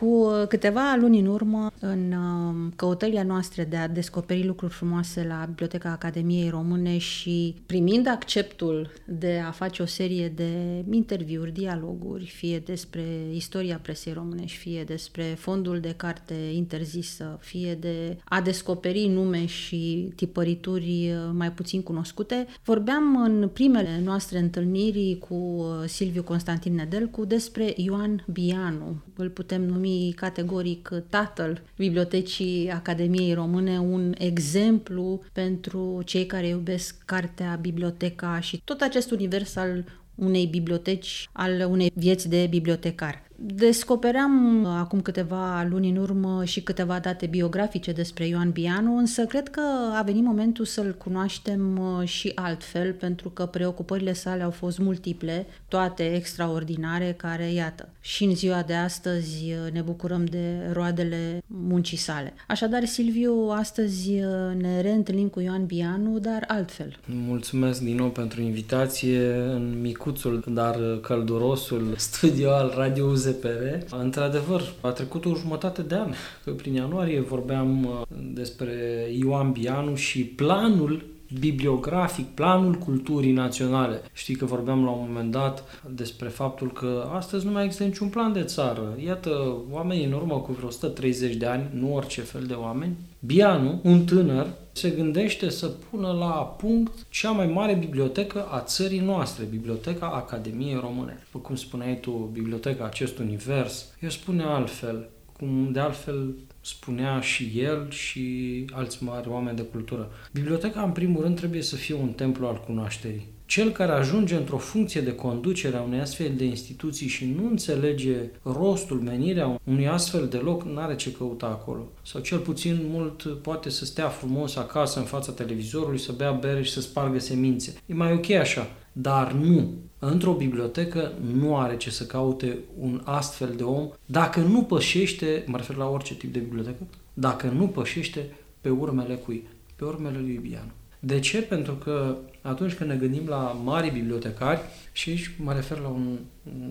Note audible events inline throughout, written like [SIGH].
Cu câteva luni în urmă, în um, căutările noastre de a descoperi lucruri frumoase la Biblioteca Academiei Române și primind acceptul de a face o serie de interviuri, dialoguri, fie despre istoria presei românești, fie despre fondul de carte interzisă, fie de a descoperi nume și tipărituri mai puțin cunoscute, vorbeam în primele noastre întâlniri cu uh, Silviu Constantin Nedelcu despre Ioan Bianu. Îl putem numi numi categoric tatăl Bibliotecii Academiei Române, un exemplu pentru cei care iubesc cartea, biblioteca și tot acest univers al unei biblioteci, al unei vieți de bibliotecar. Descopeream uh, acum câteva luni în urmă și câteva date biografice despre Ioan Bianu, însă cred că a venit momentul să-l cunoaștem uh, și altfel, pentru că preocupările sale au fost multiple, toate extraordinare, care, iată, și în ziua de astăzi uh, ne bucurăm de roadele muncii sale. Așadar, Silviu, astăzi ne reîntâlnim cu Ioan Bianu, dar altfel. Mulțumesc din nou pentru invitație în micuțul, dar căldurosul [LAUGHS] studio al Radio UZ ZPR. Într-adevăr, a trecut o jumătate de an, că prin ianuarie vorbeam uh, despre Ioan Bianu și planul bibliografic, planul culturii naționale. Știi că vorbeam la un moment dat despre faptul că astăzi nu mai există niciun plan de țară. Iată, oamenii în urmă cu vreo 130 de ani, nu orice fel de oameni, Bianu, un tânăr, se gândește să pună la punct cea mai mare bibliotecă a țării noastre, Biblioteca Academiei Române. După cum spuneai tu, biblioteca acest univers, eu spune altfel, cum de altfel spunea și el și alți mari oameni de cultură. Biblioteca, în primul rând, trebuie să fie un templu al cunoașterii. Cel care ajunge într-o funcție de conducere a unei astfel de instituții și nu înțelege rostul, menirea unui astfel de loc, nu are ce căuta acolo. Sau cel puțin mult poate să stea frumos acasă în fața televizorului, să bea bere și să spargă semințe. E mai ok așa, dar nu. Într-o bibliotecă nu are ce să caute un astfel de om dacă nu pășește, mă refer la orice tip de bibliotecă, dacă nu pășește pe urmele cui? Pe urmele lui Bianu. De ce? Pentru că atunci când ne gândim la mari bibliotecari, și aici mă refer la un,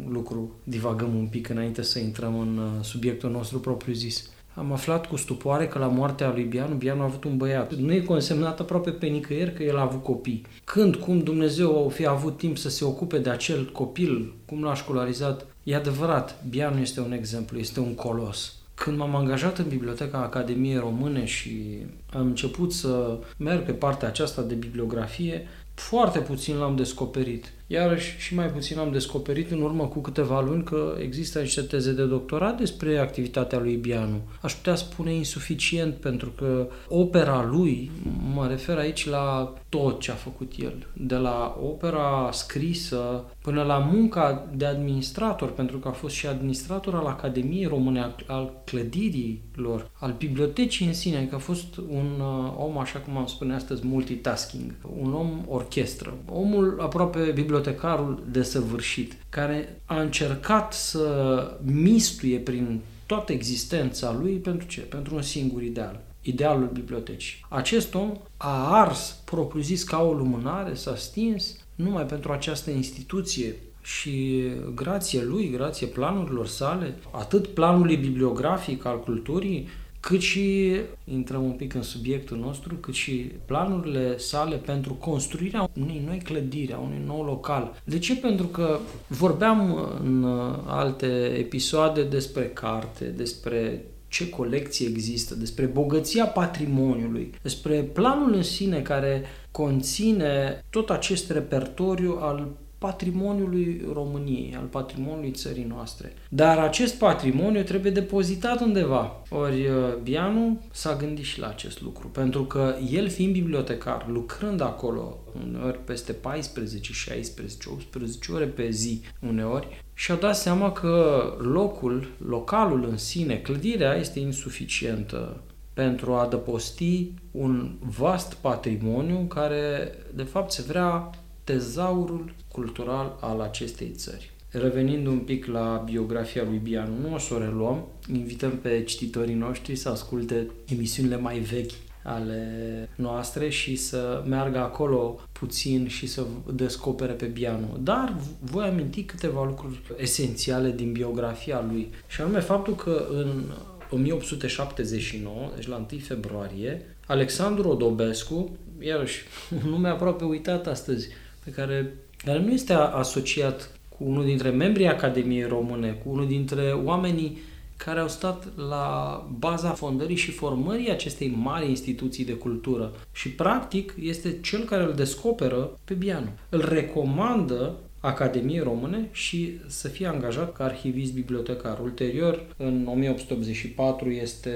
lucru, divagăm un pic înainte să intrăm în uh, subiectul nostru propriu zis. Am aflat cu stupoare că la moartea lui Bianu, Bianu a avut un băiat. Nu e consemnat aproape pe nicăieri că el a avut copii. Când, cum Dumnezeu a fi avut timp să se ocupe de acel copil, cum l-a școlarizat, e adevărat, Bianu este un exemplu, este un colos. Când m-am angajat în Biblioteca Academiei Române și am început să merg pe partea aceasta de bibliografie, foarte puțin l-am descoperit. Iarăși și mai puțin am descoperit în urmă cu câteva luni că există niște teze de doctorat despre activitatea lui Bianu. Aș putea spune insuficient pentru că opera lui, mă refer aici la tot ce a făcut el, de la opera scrisă până la munca de administrator, pentru că a fost și administrator al Academiei Române, al clădirii lor, al bibliotecii în sine, că a fost un uh, om, așa cum am spune astăzi, multitasking, un om orchestră, omul aproape bibliotecar bibliotecarul desăvârșit, care a încercat să mistuie prin toată existența lui pentru ce? Pentru un singur ideal idealul bibliotecii. Acest om a ars, propriu-zis, ca o lumânare, s-a stins numai pentru această instituție și grație lui, grație planurilor sale, atât planului bibliografic al culturii, cât și, intrăm un pic în subiectul nostru, cât și planurile sale pentru construirea unei noi clădiri, a unui nou local. De ce? Pentru că vorbeam în alte episoade despre carte, despre ce colecție există, despre bogăția patrimoniului, despre planul în sine care conține tot acest repertoriu al patrimoniului României, al patrimoniului țării noastre. Dar acest patrimoniu trebuie depozitat undeva. Ori uh, Bianu s-a gândit și la acest lucru, pentru că el fiind bibliotecar, lucrând acolo uneori peste 14, 16, 18 ore pe zi uneori, și-a dat seama că locul, localul în sine, clădirea este insuficientă pentru a adăposti un vast patrimoniu care de fapt se vrea tezaurul cultural al acestei țări. Revenind un pic la biografia lui Bianu, nu o să o reluăm, invităm pe cititorii noștri să asculte emisiunile mai vechi ale noastre și să meargă acolo puțin și să descopere pe Bianu. Dar voi aminti câteva lucruri esențiale din biografia lui. Și anume faptul că în 1879, deci la 1 februarie, Alexandru Odobescu, iarăși [LAUGHS] un nume aproape uitat astăzi, pe care, care nu este asociat cu unul dintre membrii Academiei Române, cu unul dintre oamenii care au stat la baza fondării și formării acestei mari instituții de cultură. Și, practic, este cel care îl descoperă pe Bianu. Îl recomandă Academiei Române și să fie angajat ca arhivist bibliotecar. Ulterior, în 1884, este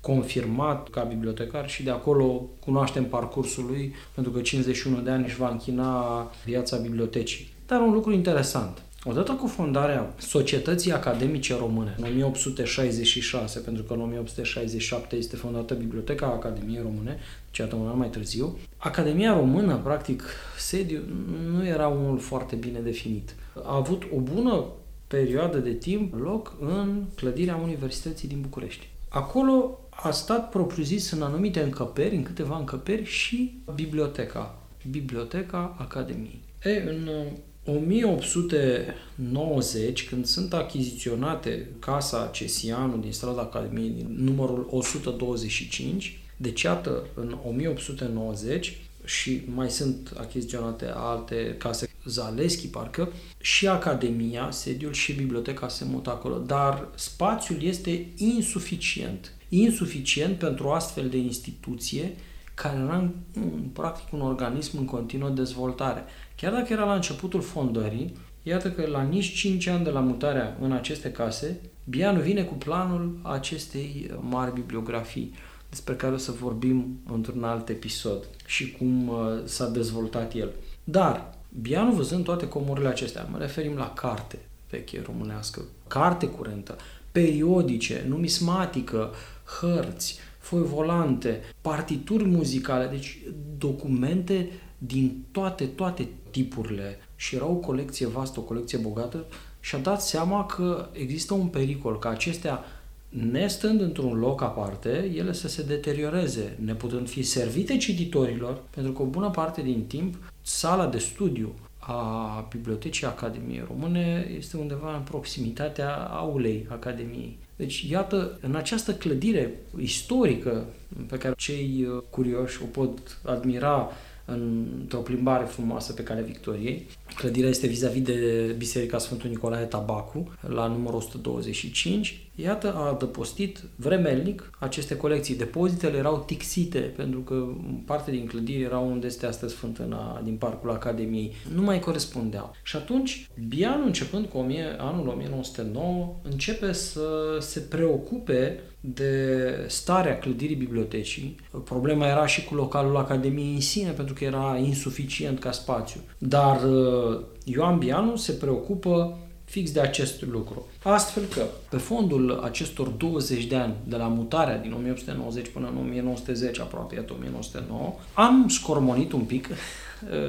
confirmat ca bibliotecar și de acolo cunoaștem parcursul lui, pentru că 51 de ani își va închina viața bibliotecii. Dar un lucru interesant. Odată cu fondarea Societății Academice Române în 1866, pentru că în 1867 este fondată Biblioteca Academiei Române, deci iată un an mai târziu, Academia Română, practic, sediu nu era unul foarte bine definit. A avut o bună perioadă de timp loc în clădirea Universității din București. Acolo a stat propriu-zis în anumite încăperi, în câteva încăperi și biblioteca, Biblioteca Academiei. E, în 1890, când sunt achiziționate Casa Cesianu din strada Academiei, din numărul 125, deci iată, în 1890 și mai sunt achiziționate alte case, Zaleschi parcă, și Academia, sediul și biblioteca se mută acolo, dar spațiul este insuficient. Insuficient pentru o astfel de instituție care era practic un organism în continuă dezvoltare. Chiar dacă era la începutul fondării, iată că la nici 5 ani de la mutarea în aceste case, Bianu vine cu planul acestei mari bibliografii despre care o să vorbim într-un alt episod și cum uh, s-a dezvoltat el. Dar, Bianu văzând toate comorile acestea, mă referim la carte veche românească, carte curentă, periodice, numismatică, hărți, foi volante, partituri muzicale, deci documente din toate, toate tipurile și era o colecție vastă, o colecție bogată și a dat seama că există un pericol, că acestea, nestând într-un loc aparte, ele să se deterioreze, neputând fi servite cititorilor, pentru că o bună parte din timp sala de studiu a Bibliotecii Academiei Române este undeva în proximitatea aulei Academiei. Deci, iată, în această clădire istorică pe care cei curioși o pot admira într-o plimbare frumoasă pe calea Victoriei. Clădirea este vis-a-vis de Biserica Sfântul Nicolae Tabacu, la numărul 125. Iată, a adăpostit vremelnic aceste colecții. Depozitele erau tixite, pentru că parte din clădiri era unde este astăzi fântâna din Parcul Academiei. Nu mai corespundeau. Și atunci, Bianu, începând cu anul 1909, începe să se preocupe de starea clădirii bibliotecii. Problema era și cu localul Academiei în sine, pentru că era insuficient ca spațiu. Dar uh, Ioan Bianu se preocupă fix de acest lucru. Astfel că, pe fondul acestor 20 de ani de la mutarea din 1890 până în 1910, aproape, iată 1909, am scormonit un pic uh,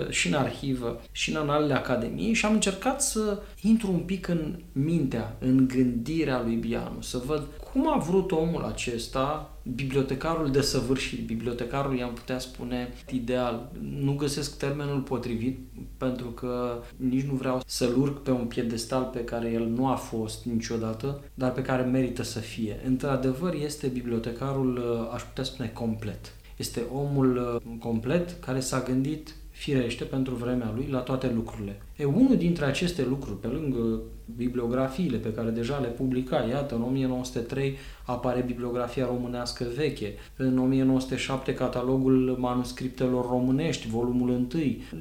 și în arhivă și în analele Academiei și am încercat să intru un pic în mintea, în gândirea lui Bianu, să văd cum a vrut omul acesta, bibliotecarul de săvârșit, bibliotecarul i-am putea spune ideal. Nu găsesc termenul potrivit pentru că nici nu vreau să-l urc pe un piedestal pe care el nu a fost niciodată, dar pe care merită să fie. Într-adevăr, este bibliotecarul, aș putea spune, complet. Este omul uh, complet care s-a gândit firește pentru vremea lui la toate lucrurile. E unul dintre aceste lucruri, pe lângă bibliografiile pe care deja le publica, iată, în 1903 apare bibliografia românească veche, în 1907 catalogul manuscriptelor românești, volumul 1.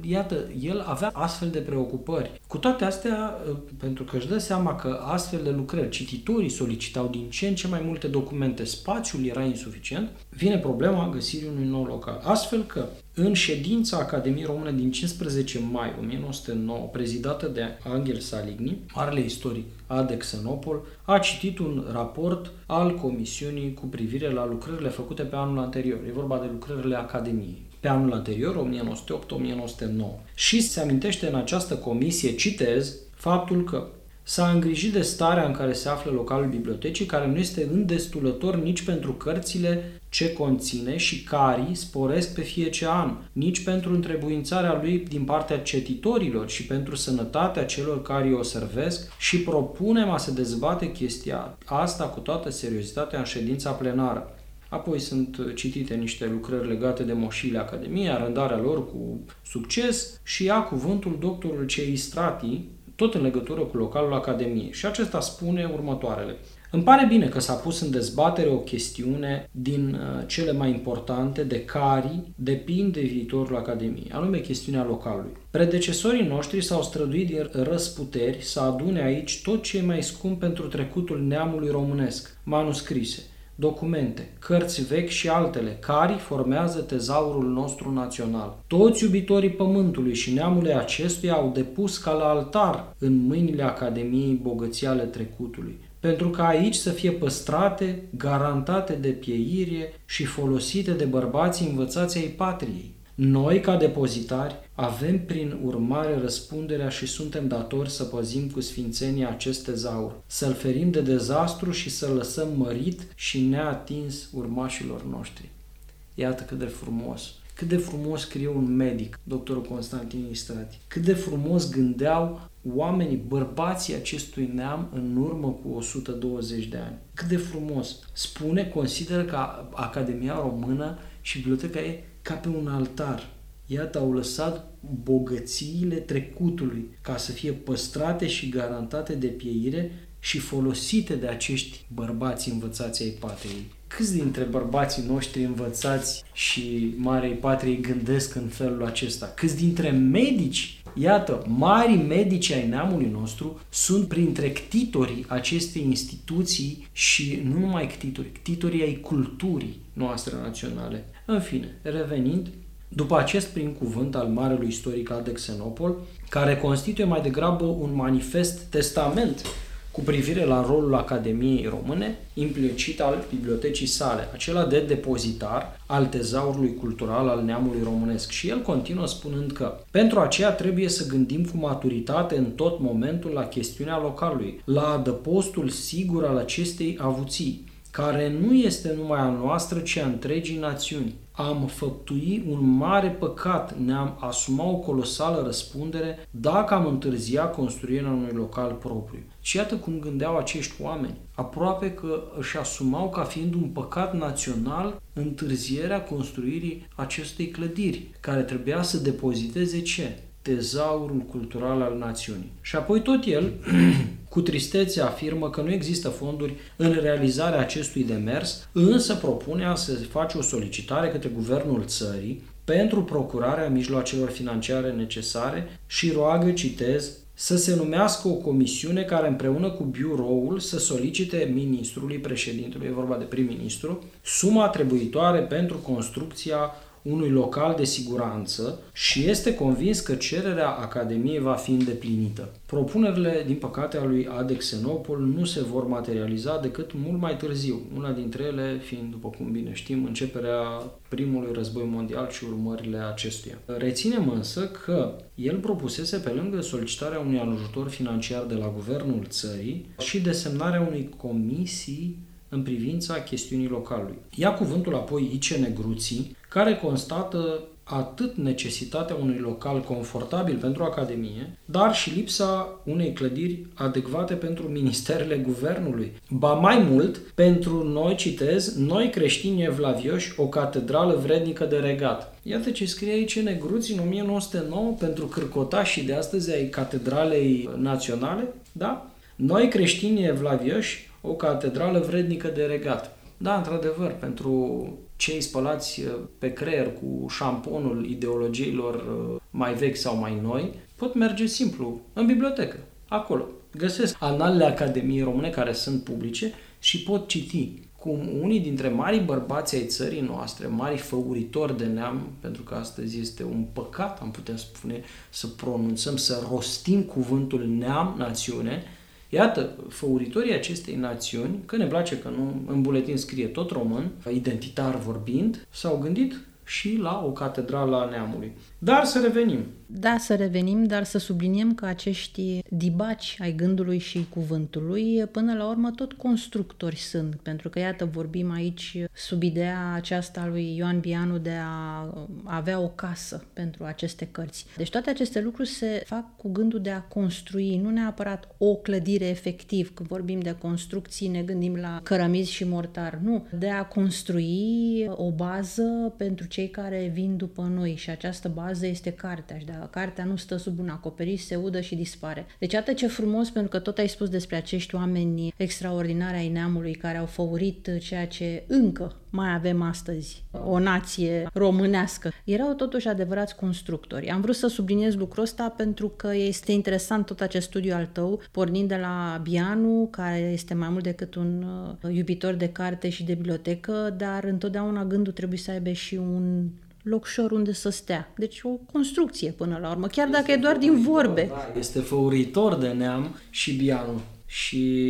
Iată, el avea astfel de preocupări. Cu toate astea, pentru că își dă seama că astfel de lucrări, cititorii solicitau din ce în ce mai multe documente, spațiul era insuficient, vine problema găsirii unui nou local. Astfel că în ședința Academiei Române din 15 mai 1909, prezidată de Angel Saligny, marele istoric ad Xenopol, a citit un raport al Comisiunii cu privire la lucrările făcute pe anul anterior. E vorba de lucrările Academiei pe anul anterior, 1908-1909. Și se amintește în această comisie, citez, faptul că s-a îngrijit de starea în care se află localul bibliotecii, care nu este îndestulător nici pentru cărțile ce conține și carii sporesc pe fiecare an, nici pentru întrebuințarea lui din partea cetitorilor și pentru sănătatea celor care o servesc și propunem a se dezbate chestia asta cu toată seriozitatea în ședința plenară. Apoi sunt citite niște lucrări legate de moșile Academiei, arândarea lor cu succes și ia cuvântul doctorul Ceistrati, tot în legătură cu localul Academiei. Și acesta spune următoarele. Îmi pare bine că s-a pus în dezbatere o chestiune din uh, cele mai importante de care depinde viitorul Academiei, anume chestiunea localului. Predecesorii noștri s-au străduit din răsputeri să adune aici tot ce e mai scump pentru trecutul neamului românesc, manuscrise, documente, cărți vechi și altele, care formează tezaurul nostru național. Toți iubitorii pământului și neamului acestuia au depus ca la altar în mâinile Academiei bogății ale trecutului, pentru ca aici să fie păstrate, garantate de pieire și folosite de bărbații învățați ai patriei. Noi, ca depozitari, avem prin urmare răspunderea și suntem datori să păzim cu sfințenia acest tezaur, să-l ferim de dezastru și să-l lăsăm mărit și neatins urmașilor noștri. Iată cât de frumos cât de frumos scrie un medic, doctorul Constantin Istrati. Cât de frumos gândeau oamenii, bărbații acestui neam în urmă cu 120 de ani. Cât de frumos. Spune, consideră că Academia Română și biblioteca e ca pe un altar. Iată, au lăsat bogățiile trecutului ca să fie păstrate și garantate de pieire și folosite de acești bărbați învățați ai patriei. Câți dintre bărbații noștri învățați și marei patriei gândesc în felul acesta? Câți dintre medici Iată, mari medici ai neamului nostru sunt printre ctitorii acestei instituții și nu numai ctitori, ctitorii ai culturii noastre naționale. În fine, revenind, după acest prim cuvânt al marelui istoric al de Xenopol, care constituie mai degrabă un manifest testament cu privire la rolul Academiei Române, implicit al bibliotecii sale, acela de depozitar al tezaurului cultural al neamului românesc. Și el continuă spunând că pentru aceea trebuie să gândim cu maturitate în tot momentul la chestiunea localului, la adăpostul sigur al acestei avuții, care nu este numai a noastră, ci a întregii națiuni am făptui un mare păcat, ne-am asumat o colosală răspundere dacă am întârziat construirea unui local propriu. Și iată cum gândeau acești oameni. Aproape că își asumau ca fiind un păcat național întârzierea construirii acestei clădiri, care trebuia să depoziteze ce? tezaurul cultural al națiunii. Și apoi tot el, [CLEARS THROAT] cu tristețe, afirmă că nu există fonduri în realizarea acestui demers, însă propunea să face o solicitare către guvernul țării pentru procurarea mijloacelor financiare necesare și roagă, citez, să se numească o comisiune care împreună cu biroul să solicite ministrului președintelui, e vorba de prim-ministru, suma trebuitoare pentru construcția unui local de siguranță și este convins că cererea Academiei va fi îndeplinită. Propunerile, din păcate, a lui Adexenopol nu se vor materializa decât mult mai târziu, una dintre ele fiind, după cum bine știm, începerea primului război mondial și urmările acestuia. Reținem însă că el propusese, pe lângă solicitarea unui ajutor financiar de la guvernul țării, și desemnarea unei comisii în privința chestiunii localului. Ia cuvântul apoi Ice Negruții, care constată atât necesitatea unui local confortabil pentru Academie, dar și lipsa unei clădiri adecvate pentru ministerele guvernului. Ba mai mult, pentru noi, citez, noi creștini evlavioși, o catedrală vrednică de regat. Iată ce scrie aici Negruți în 1909 pentru cârcotașii de astăzi ai Catedralei Naționale, da? Noi creștini evlavioși, o catedrală vrednică de regat. Da, într-adevăr, pentru cei spălați uh, pe creier cu șamponul ideologiilor uh, mai vechi sau mai noi, pot merge simplu în bibliotecă, acolo. Găsesc analele Academiei Române care sunt publice și pot citi cum unii dintre mari bărbați ai țării noastre, mari făuritori de neam, pentru că astăzi este un păcat, am putea spune, să pronunțăm, să rostim cuvântul neam, națiune, Iată, făuritorii acestei națiuni, că ne place că nu în buletin scrie tot român, identitar vorbind, s-au gândit și la o catedrală a neamului. Dar să revenim. Da, să revenim, dar să subliniem că acești dibaci ai gândului și cuvântului, până la urmă, tot constructori sunt, pentru că, iată, vorbim aici sub ideea aceasta a lui Ioan Bianu de a avea o casă pentru aceste cărți. Deci toate aceste lucruri se fac cu gândul de a construi, nu neapărat o clădire efectiv. Când vorbim de construcții, ne gândim la cărămizi și mortar. Nu, de a construi o bază pentru cei care vin după noi și această bază este cartea și dacă cartea nu stă sub un acoperiș, se udă și dispare. Deci atât ce frumos, pentru că tot ai spus despre acești oameni extraordinari ai neamului care au făurit ceea ce încă mai avem astăzi, o nație românească. Erau totuși adevărați constructori. Am vrut să subliniez lucrul ăsta pentru că este interesant tot acest studiu al tău, pornind de la Bianu, care este mai mult decât un uh, iubitor de carte și de bibliotecă, dar întotdeauna gândul trebuie să aibă și un locșor unde să stea. Deci o construcție până la urmă, chiar dacă este e doar din vorbe. Da, este făuritor de neam și Bianu. Și,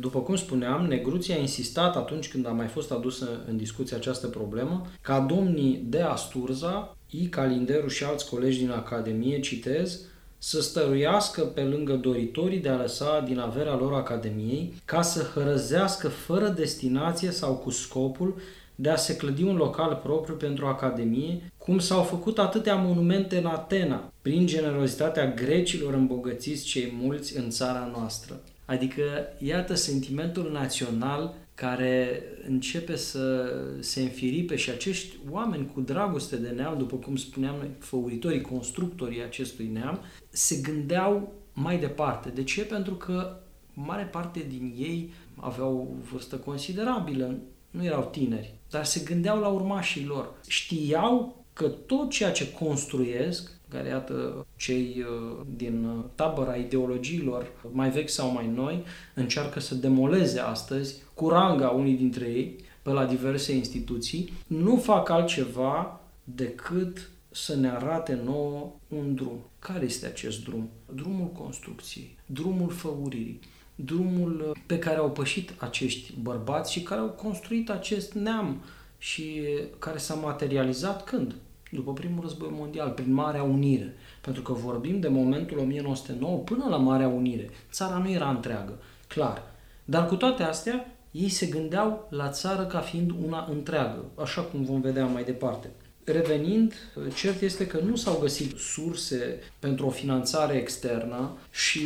după cum spuneam, Negruții a insistat atunci când a mai fost adusă în discuție această problemă, ca domnii de Asturza, I. Calinderu și alți colegi din Academie, citez, să stăruiască pe lângă doritorii de a lăsa din averea lor Academiei, ca să hărăzească fără destinație sau cu scopul de a se clădi un local propriu pentru Academie, cum s-au făcut atâtea monumente în Atena, prin generozitatea grecilor îmbogățiți cei mulți în țara noastră. Adică, iată sentimentul național care începe să se înfiripe și acești oameni cu dragoste de neam, după cum spuneam noi, făuritorii, constructorii acestui neam, se gândeau mai departe. De ce? Pentru că mare parte din ei aveau vârstă considerabilă, nu erau tineri, dar se gândeau la urmașii lor. Știau că tot ceea ce construiesc care, iată, cei uh, din uh, tabăra ideologiilor mai vechi sau mai noi încearcă să demoleze astăzi cu ranga unii dintre ei pe la diverse instituții, nu fac altceva decât să ne arate nouă un drum. Care este acest drum? Drumul construcției, drumul făuririi, drumul uh, pe care au pășit acești bărbați și care au construit acest neam și care s-a materializat când? după primul război mondial, prin Marea Unire. Pentru că vorbim de momentul 1909 până la Marea Unire. Țara nu era întreagă, clar. Dar cu toate astea, ei se gândeau la țară ca fiind una întreagă, așa cum vom vedea mai departe. Revenind, cert este că nu s-au găsit surse pentru o finanțare externă și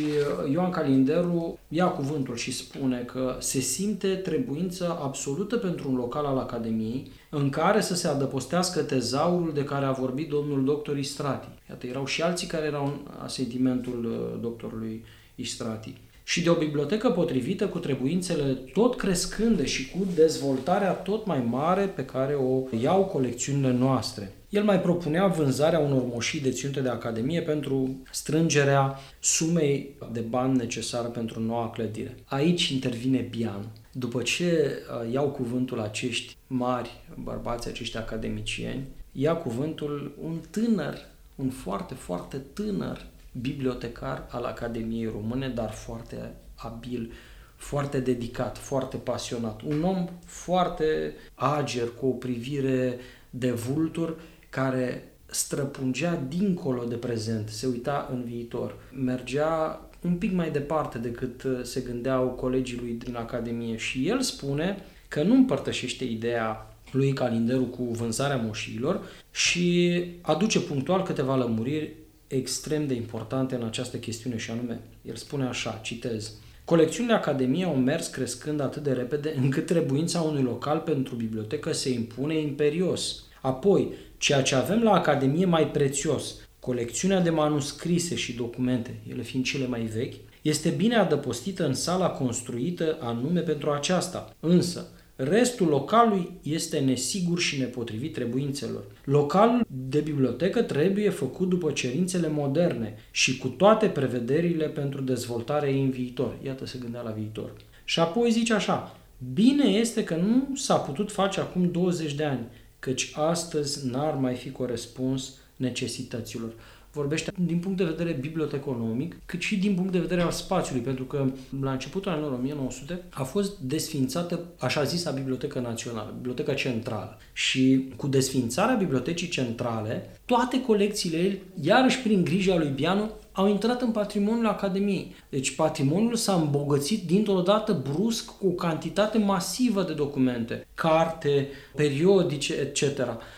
Ioan Calinderu ia cuvântul și spune că se simte trebuință absolută pentru un local al Academiei în care să se adăpostească tezaurul de care a vorbit domnul doctor Istrati. Iată, erau și alții care erau în asentimentul uh, doctorului Istrati și de o bibliotecă potrivită cu trebuințele tot crescânde și cu dezvoltarea tot mai mare pe care o iau colecțiunile noastre. El mai propunea vânzarea unor moșii deținute de Academie pentru strângerea sumei de bani necesară pentru noua clădire. Aici intervine Bian. După ce uh, iau cuvântul acești mari bărbați, acești academicieni, ia cuvântul un tânăr, un foarte, foarte tânăr bibliotecar al Academiei Române, dar foarte abil, foarte dedicat, foarte pasionat. Un om foarte ager, cu o privire de vultur, care străpungea dincolo de prezent, se uita în viitor. Mergea un pic mai departe decât uh, se gândeau colegii lui din Academie și el spune că nu împărtășește ideea lui Calinderu cu vânzarea moșiilor și aduce punctual câteva lămuriri extrem de importante în această chestiune și anume, el spune așa, citez, Colecțiunile Academiei au mers crescând atât de repede încât trebuința unui local pentru bibliotecă se impune imperios. Apoi, ceea ce avem la Academie mai prețios, colecțiunea de manuscrise și documente, ele fiind cele mai vechi, este bine adăpostită în sala construită anume pentru aceasta. Însă, Restul localului este nesigur și nepotrivit trebuințelor. Localul de bibliotecă trebuie făcut după cerințele moderne și cu toate prevederile pentru dezvoltarea ei în viitor. Iată, se gândea la viitor. Și apoi zice așa, bine este că nu s-a putut face acum 20 de ani, căci astăzi n-ar mai fi corespuns necesităților. Vorbește din punct de vedere biblioteconomic, cât și din punct de vedere al spațiului, pentru că la începutul anilor 1900 a fost desfințată așa zisa Bibliotecă Națională, Biblioteca Centrală. Și cu desfințarea Bibliotecii Centrale, toate colecțiile ei, iarăși prin grija lui Bianu, au intrat în patrimoniul Academiei. Deci patrimoniul s-a îmbogățit dintr-o dată brusc cu o cantitate masivă de documente, carte, periodice, etc.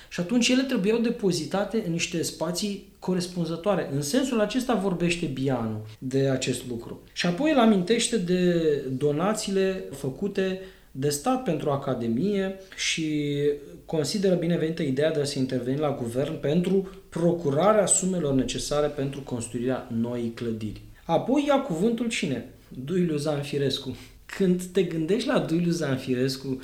Și atunci ele trebuiau depozitate în niște spații corespunzătoare. În sensul acesta vorbește Bianu de acest lucru. Și apoi îl amintește de donațiile făcute de stat pentru Academie și consideră binevenită ideea de a se interveni la guvern pentru procurarea sumelor necesare pentru construirea noii clădiri. Apoi ia cuvântul cine? Duiliu Zanfirescu. Când te gândești la Duiliu Zanfirescu,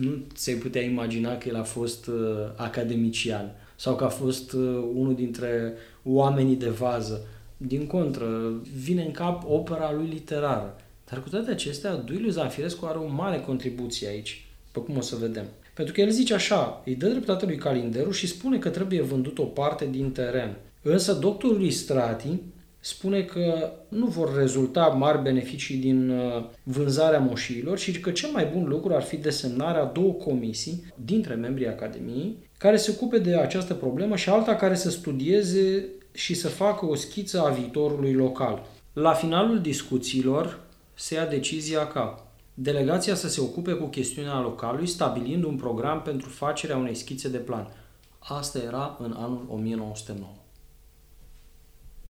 nu ți-ai putea imagina că el a fost uh, academician sau că a fost uh, unul dintre oamenii de vază. Din contră, vine în cap opera lui literară. Dar cu toate acestea, Duiliu Zanfirescu are o mare contribuție aici, pe cum o să vedem. Pentru că el zice așa, îi dă dreptate lui Calinderu și spune că trebuie vândut o parte din teren. Însă doctorul Istrati spune că nu vor rezulta mari beneficii din uh, vânzarea moșiilor și că cel mai bun lucru ar fi desemnarea două comisii dintre membrii Academiei care se ocupe de această problemă și alta care să studieze și să facă o schiță a viitorului local. La finalul discuțiilor se ia decizia ca delegația să se ocupe cu chestiunea localului, stabilind un program pentru facerea unei schițe de plan. Asta era în anul 1909.